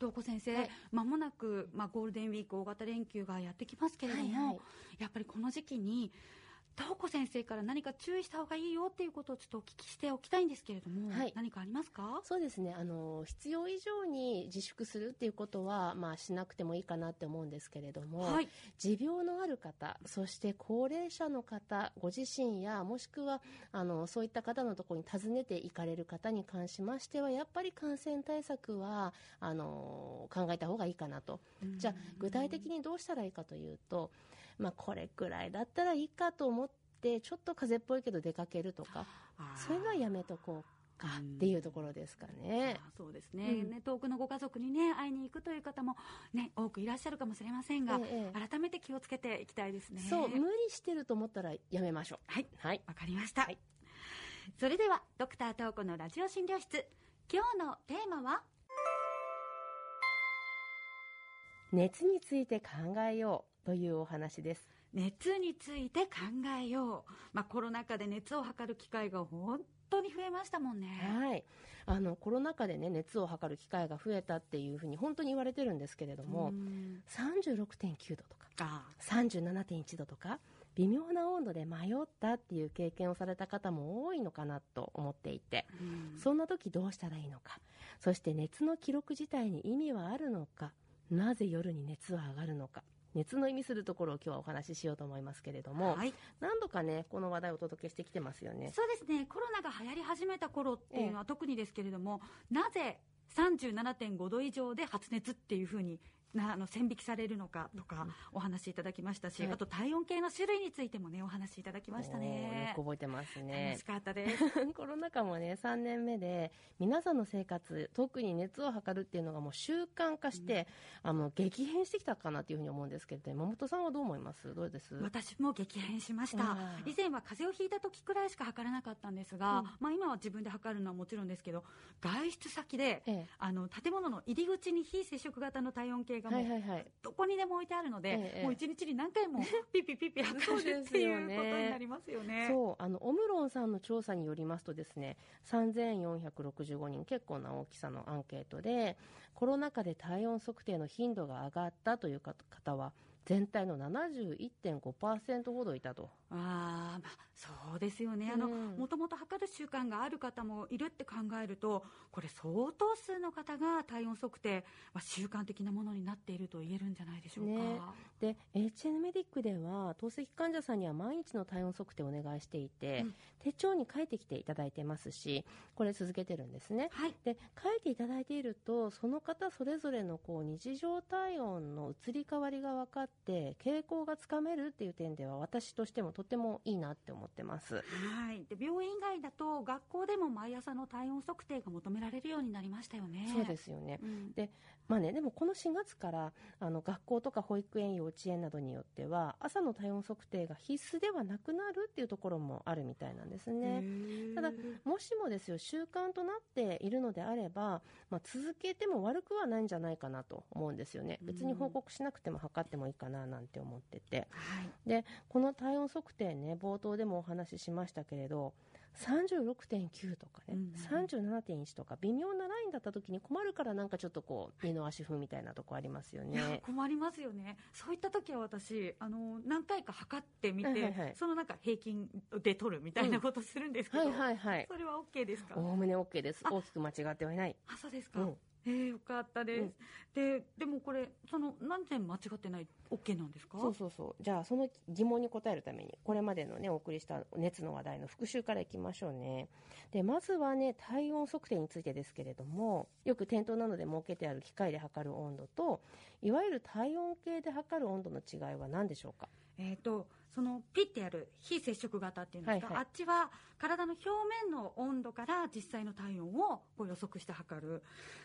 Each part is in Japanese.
東子先生、はい。まもなく、まあ、ゴールデンウィーク大型連休がやってきますけれども、はいはい。やっぱりこの時期に東子先生から何か注意した方がいいよっていうことをちょっとお聞きしておきたいんですけれども、はい。何かありますか？そうですね。あの必要以上に自粛するっていうことは、まあ、しなくてもいいかなって思うんですけれども、はい。持病のある方そして高齢者の方ご自身やもしくはあのそういった方のところに訪ねて行かれる方に関しましてはやっぱり感染対策はあの考えた方がいいかなと。じゃあ具体的にどうしたらいいかというと、まあ、これくらいだったらいいかと思ってちょっと風邪っぽいけど出かけるとかそういうのはやめとこうかっていうところですかね。あーそうですね,、うん。ね遠くのご家族にね会いに行くという方もね多くいらっしゃるかもしれませんが、ええ改めて気をつけていきたいですね。そう無理してると思ったらやめましょう。はい。はい。わかりました、はい。それではドクター東子のラジオ診療室。今日のテーマは？熱について考えようというお話です。熱について考えよう、まあ、コロナ禍で熱を測る機会が本当に増えましたもんね。はい。あの、コロナ禍でね、熱を測る機会が増えたっていうふうに本当に言われてるんですけれどもう、ん。36.9度とか、あ37.1度とか、微妙な温度で迷ったっていう経験をされた方も多いのかなと思っていて、ん。そんな時どうしたらいいのか、そして熱の記録自体に意味はあるのか、なぜ夜に熱は上がるのか、熱の意味するところを今日はお話ししようと思いますけれども、はい、何度かね、この話題をお届けしてきてますよね。そうですね。コロナが流行り始めた頃っていうのは特にですけれども、なぜ37.5度以上で発熱っていうふうになあの線引きされるのかとかお話しいただきましたし、はい。あと体温計の種類についてもねお話しいただきましたね。よく覚えてますね。楽し。かったです。コロナ禍もね、3年目で、皆さんの生活、特に熱を測るっていうのがもう習慣化して、あの、激変してきたかなっていうふうに思うんですけれど、山本さんはどう思います？どうです？私も激変しました。以前は風邪をひいた時くらいしか測らなかったんですが、うん。まあ、今は自分で測るのはもちろんですけど外出先で、ええ。あの建物の入り口に非接触型の体温計がもう、はいはいはい。どこにでも置いてあるので、ええもう一日に何回も ピッピッピッピ測るっていうことになりますよね。そう、あの、オムロンさんの調査によりますとですね、3465人、結構な大きさのアンケートで、コロナ禍で体温測定の頻度が上がったという方は、全体の71.5%ほどいたと。あーまあ、そうですよねもともと測る習慣がある方もいるって考えるとこれ相当数の方が体温測定は習慣的なものになっていると言えるんじゃないでしょうか。ねで HN メディックでは透析患者さんには毎日の体温測定をお願いしていて、うん手帳に書いてきていただいてますしこれ続けてるんですね。はいで書いていただいているとその方それぞれのこう日常体温の移り変わりが分かって傾向がつかめるっていう点では私としてもとてもいいなって思ってます。はい、で病院以外だと学校でも毎朝の体温測定が求められるようになりましたよね。そうですよね。うんでまあね、でもこの4月からあの学校とか保育園幼稚園などによっては朝の体温測定が必須ではなくなるっていうところもあるみたいなんですね。ただもしもですよ習慣となっているのであれば、まあ、続けても悪くはないんじゃないかなと思うんですよね別に報告しなくても測ってもいいかななんて思ってて。はい。でこの体温測定ね冒頭でもお話ししましたけれど36.9とかね、うん37.1とか微妙なラインだった時に困るからなんかちょっとこう二の足踏みたいなとこありますよね。困りますよね。そういった時は私あの何回か測ってみて、はいはいはい。そのなんか平均で取るみたいなことするんですけど、はいはいはい。それは OK ですか？おおむね OK です。あ大きく間違ってはいない。あそうですか、うんえー、よかったです、ででもこれその何点間違ってない OK なんですか？そうそうそう。じゃあ、その疑問に答えるために、これまでのね、お送りした熱の話題の復習からいきましょうね。で、まずはね、体温測定についてですけれども、よく店頭などで設けてある機械で測る温度と、いわゆる体温計で測る温度の違いは何でしょうか？えー、とそのピッてやる非接触型っていうんですか、はいはい。あっちは体の表面の温度から実際の体温をこう予測して測る。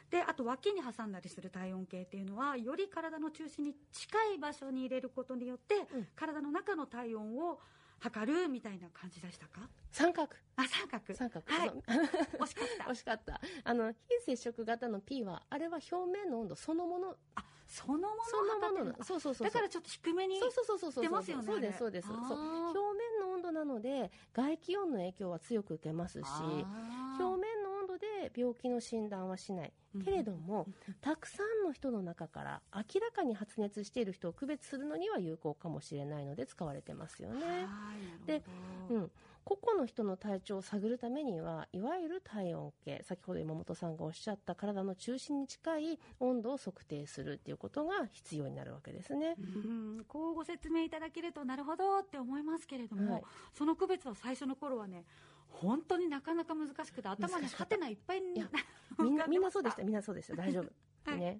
であと脇に挟んだりする体温計っていうのはより体の中心に近い場所に入れることによって、うん。体の中の体温を測るみたいな感じでしたか？三角。あ三角。三角。はい。そう。惜しかった。惜しかった。あの、非接触型の P は、あれは表面の温度そのもの、あそのものをそのものなそうそうそうそう。だからちょっと低めにそうそうそうそうそう。出ますよねそうですそうです。そう。表面の温度なので外気温の影響は強く受けますし表面で病気の診断はしない、けれども、たくさんの人の中から明らかに発熱している人を区別するのには有効かもしれないので使われてますよね。で、うん、個々の人の体調を探るためにはいわゆる体温計先ほど山本さんがおっしゃった体の中心に近い温度を測定するっていうことが必要になるわけですね。うん。こうご説明いただけるとなるほどって思いますけれども、はい、その区別は最初の頃はね本当になかなか難しくて頭にハテナいっぱいにみんなみんなそうでした。みんなそうでした。大丈夫。はい、ね、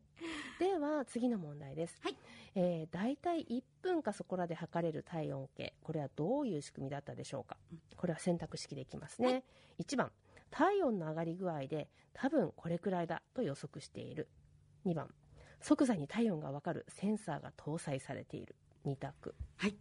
では次の問題です、はい。えー、大体1分かそこらで測れる体温計。これはどういう仕組みだったでしょうか？これは選択式でいきますね、はい、1番体温の上がり具合で多分これくらいだと予測している。2番即座に体温が分かるセンサーが搭載されている。2択。はい。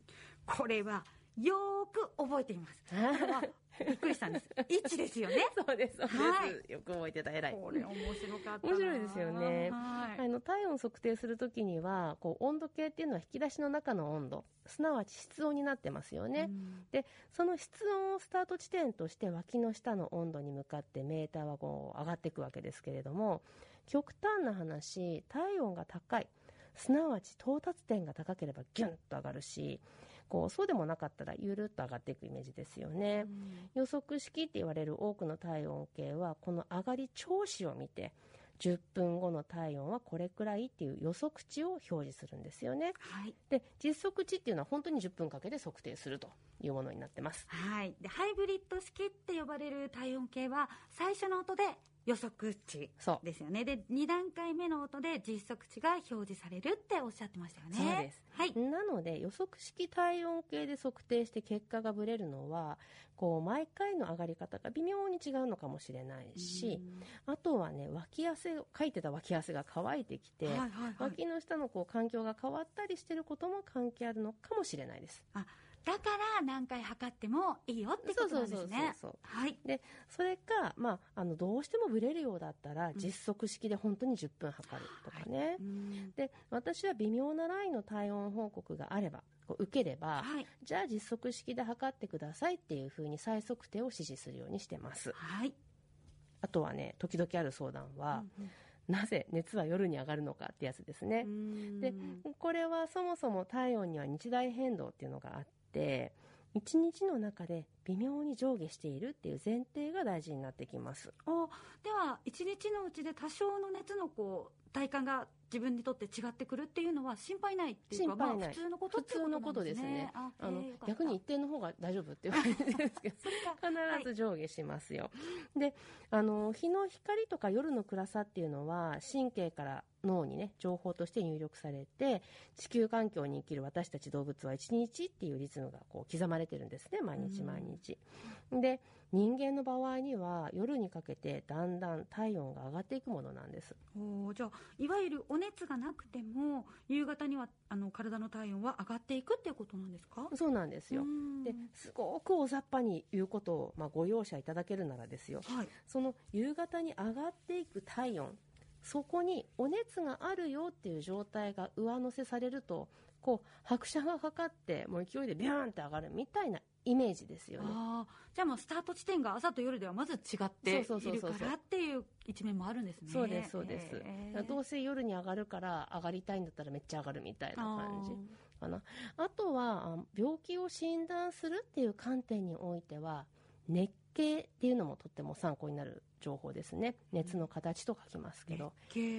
これはよーく覚えています びっくりしたんです。1ですよね。そうです、そうです、はい。よく覚えてた、偉い。これ面白かった面白いですよね。はい、あの、体温測定するときには、こう、温度計っていうのは引き出しの中の温度、すなわち室温になってますよね。で、その室温をスタート地点として脇の下の温度に向かってメーターはこう上がっていくわけですけれども、極端な話、体温が高い。すなわち到達点が高ければギュンと上がるし、こうそうでもなかったらゆるっと上がっていくイメージですよね、うん、予測式って言われる多くの体温計はこの上がり調子を見て10分後の体温はこれくらいっていう予測値を表示するんですよね、はい、で実測値っていうのは本当に10分かけて測定するというものになってます、はい、でハイブリッド式って呼ばれる体温計は最初の音で予測値ですよね。で2段階目の音で実測値が表示されるっておっしゃってましたよね。そうです、はい、なので予測式体温計で測定して結果がぶれるのはこう毎回の上がり方が微妙に違うのかもしれないしあとはね脇汗かいてた脇汗が乾いてきて、はいはいはい、脇の下のこう環境が変わったりしてることも関係あるのかもしれないです。あだから何回測ってもいいよってことなんですね。はい。で、それか、まあ、あの、どうしてもブレるようだったら、実測式で本当に10分測るとかね。はい、で、私は微妙なラインの体温報告があれば、こう受ければ、はい、じゃあ実測式で測ってくださいっていうふうに再測定を指示するようにしてます。はい。あとはね、時々ある相談は、うんうんなぜ熱は夜に上がるのかってやつですね。で、これはそもそも体温には日大変動っていうのがあっって1日の中で微妙に上下しているっていう前提が大事になってきます。あでは1日のうちで多少の熱のこう体感が自分にとって違ってくるっていうのは心配ないっていうか、まあ、普通のことってことですね。あの逆に一定の方が大丈夫っていう感じですけど、必ず上下しますよ。はい、で、あの日の光とか夜の暗さっていうのは神経から脳にね情報として入力されて地球環境に生きる私たち動物は1日っていうリズムがこう刻まれてるんですね毎日毎日。で人間の場合には夜にかけてだんだん体温が上がっていくものなんです。おじゃあいわゆるお熱がなくても夕方にはあの体の体温は上がっていくっていうことなんですか？そうなんですよ。ですごく大雑把に言うことを、まあ、ご容赦いただけるならですよ、はい、その夕方に上がっていく体温そこにお熱があるよっていう状態が上乗せされるとこう拍車がかかってもう勢いでビューンって上がるみたいなイメージですよね。じゃあもうスタート地点が朝と夜ではまず違っているからっていう一面もあるんですね。そうですそうです、どうせ夜に上がるから上がりたいんだったらめっちゃ上がるみたいな感じかな。あとは病気を診断するっていう観点においては熱計っていうのもとっても参考になる情報ですね。熱の形と書きますけど。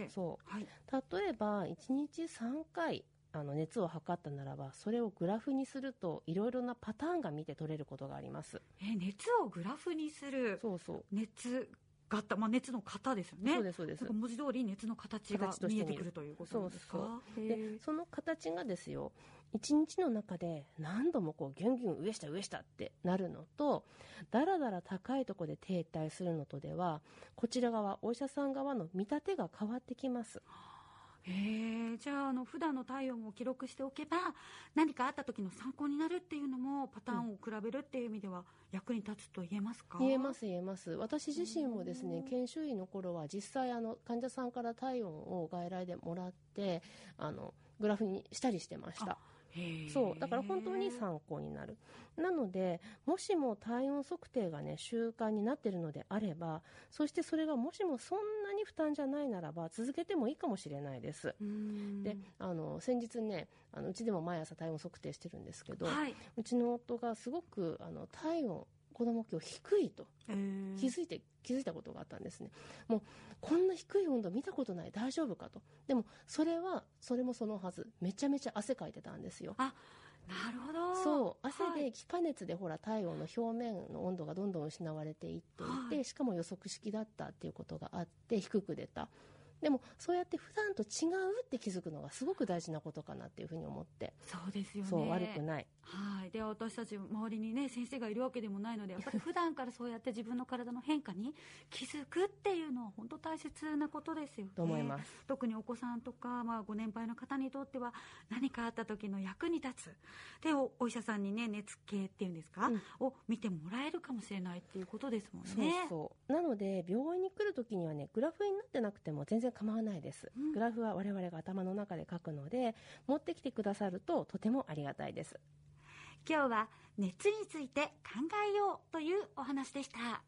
そう、はい、例えば1日3回あの熱を測ったならばそれをグラフにするといろいろなパターンが見て取れることがあります。え熱をグラフにするそうそう。熱型、まあ、熱の型ですよね。そうですそうです。文字通り熱の形が見えてくるということなんですか？そうそう。でその形がですよ一日の中で何度もこうギュンギュン上下上下ってなるのとだらだら高いところで停滞するのとではこちら側お医者さん側の見立てが変わってきます。へえじゃああの普段の体温を記録しておけば何かあった時の参考になるっていうのもパターンを比べるっていう意味では役に立つと言えますか、言えます言えます。私自身もですね研修医の頃は実際あの患者さん。から体温を外来でもらってあのグラフにしたりしてましたそう。だから本当に参考になる。なのでもしも体温測定がね習慣になっているのであればそしてそれがもしもそんなに負担じゃないならば続けてもいいかもしれないです。であの先日ねあのうちでも毎朝体温測定してるんですけど、はい、うちの夫がすごくあの体温子供今日低いと。気づいて気づいたことがあったんですね。もうこんな低い温度見たことない。大丈夫かと。でもそれはそれもそのはず。めちゃめちゃ汗かいてたんですよ。あなるほど。そう。汗で気化熱でほら体温の表面の温度がどんどん失われていっていて、はい、しかも予測式だったっていうことがあって低く出た。でもそうやって普段と違うって気づくのがすごく大事なことかなっていうふうに思って。そうですよね。そう悪くないはい。で私たち周りにね先生がいるわけでもないのでやっぱり普段からそうやって自分の体の変化に気づくっていうのは本当大切なことですよね。と思います。特にお子さんとか、まあ、ご年配の方にとっては何かあった時の役に立つ。でおお医者さんにね熱計っていうんですか、うん、を見てもらえるかもしれないっていうことですもんね。そうそう。なので病院に来る時にはねグラフになってなくても全然構わないです、うん、グラフは我々が頭の中で書くので持ってきてくださるととてもありがたいです今日は熱について考えようというお話でした。